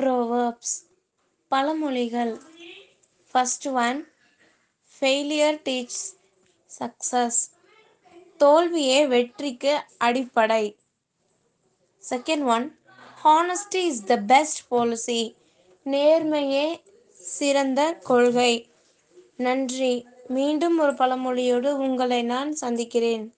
Proverbs பழமொழிகள். First one failure teach success தோல்வியே வெற்றிக்கு அடிப்படை. Second one honesty is the best policy நேர்மையே சிறந்த கொள்கை. நன்றி. மீண்டும் ஒரு பழமொழியோடு உங்களை நான் சந்திக்கிறேன்.